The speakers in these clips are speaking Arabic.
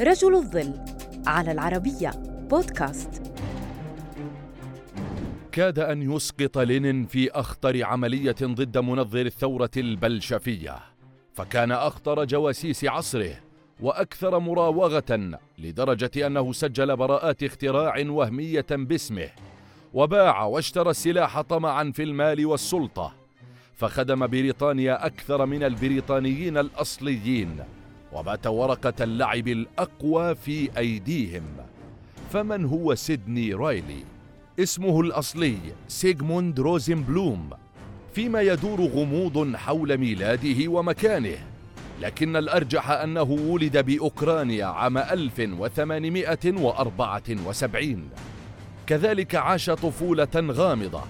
رجل الظل على العربية بودكاست. كاد أن يسقط لينين في أخطر عملية ضد منظر الثورة البلشفية فكان أخطر جواسيس عصره وأكثر مراوغة لدرجة أنه سجل براءات اختراع وهمية باسمه وباع واشترى السلاح طمعا في المال والسلطة فخدم بريطانيا أكثر من البريطانيين الأصليين. وبات ورقة اللعب الأقوى في أيديهم. فمن هو سيدني رايلي؟ اسمه الأصلي سيغموند روزنبلوم. فيما يدور غموض حول ميلاده ومكانه. لكن الأرجح أنه ولد بأوكرانيا عام 1874 كذلك عاش طفولة غامضة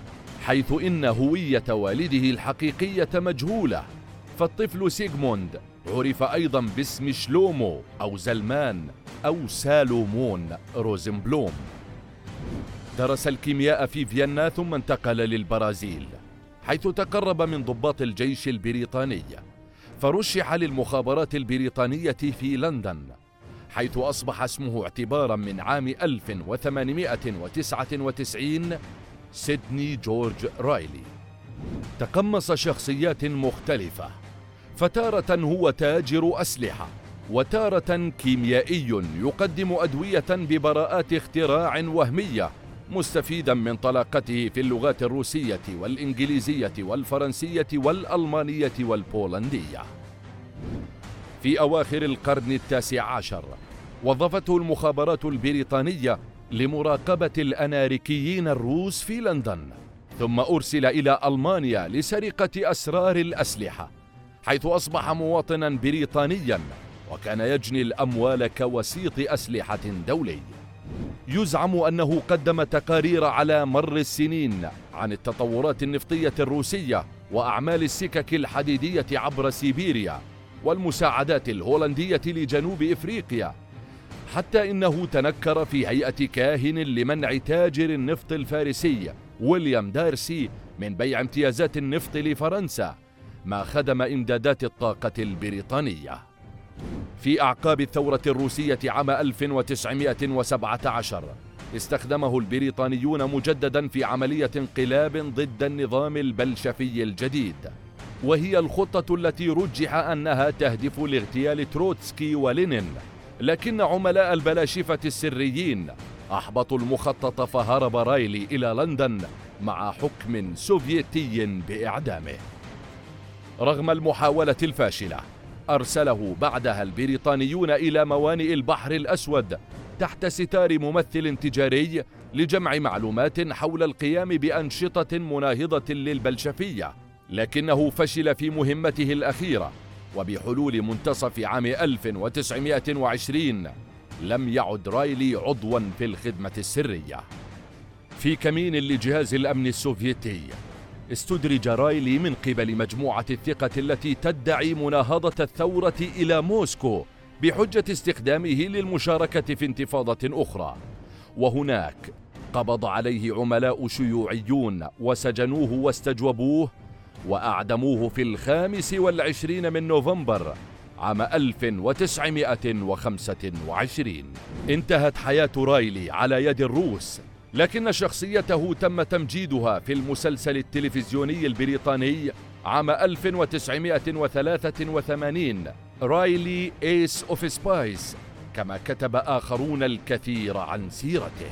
حيث إن هوية والده الحقيقية مجهولة. فالطفل سيغموند عرف أيضا باسم شلومو أو زلمان أو سالومون روزنبلوم. درس الكيمياء في فيينا ثم انتقل للبرازيل حيث تقرب من ضباط الجيش البريطاني فرشح للمخابرات البريطانية في لندن حيث أصبح اسمه اعتبارا من عام 1899 سيدني جورج رايلي. تقمص شخصيات مختلفة. فتارة هو تاجر أسلحة وتارة كيميائي يقدم أدوية ببراءات اختراع وهمية مستفيدا من طلاقته في اللغات الروسية والإنجليزية والفرنسية والألمانية والبولندية. في أواخر القرن التاسع عشر وظفته المخابرات البريطانية لمراقبة الأناركيين الروس في لندن ثم أرسل إلى ألمانيا لسرقة أسرار الأسلحة. حيث أصبح مواطنا بريطانيا وكان يجني الأموال كوسيط أسلحة دولي. يزعم أنه قدم تقارير على مر السنين عن التطورات النفطية الروسية وأعمال السكك الحديدية عبر سيبيريا والمساعدات الهولندية لجنوب إفريقيا حتى إنه تنكر في هيئة كاهن لمنع تاجر النفط الفارسي ويليام دارسي من بيع امتيازات النفط لفرنسا. ما خدم إمدادات الطاقة البريطانية. في أعقاب الثورة الروسية عام 1917 استخدمه البريطانيون مجددا في عملية انقلاب ضد النظام البلشفي الجديد. وهي الخطة التي رجح أنها تهدف لاغتيال تروتسكي ولينين لكن عملاء البلاشفة السريين أحبطوا المخطط فهرب رايلي إلى لندن مع حكم سوفيتي بإعدامه. رغم المحاولة الفاشلة أرسله بعدها البريطانيون إلى موانئ البحر الأسود تحت ستار ممثل تجاري لجمع معلومات حول القيام بأنشطة مناهضة للبلشفية لكنه فشل في مهمته الأخيرة وبحلول منتصف عام 1920 لم يعد رايلي عضوا في الخدمة السرية. في كمين لجهاز الأمن السوفيتي استدرج رايلي من قبل مجموعة الثقة التي تدعي مناهضة الثورة إلى موسكو بحجة استخدامه للمشاركة في انتفاضة أخرى. وهناك قبض عليه عملاء شيوعيون وسجنوه واستجوبوه وأعدموه في الخامس والعشرين من نوفمبر عام 1925 انتهت حياة رايلي على يد الروس. لكن شخصيته تم تمجيدها في المسلسل التلفزيوني البريطاني عام 1983 Reilly Ace of Spies كما كتب آخرون الكثير عن سيرته.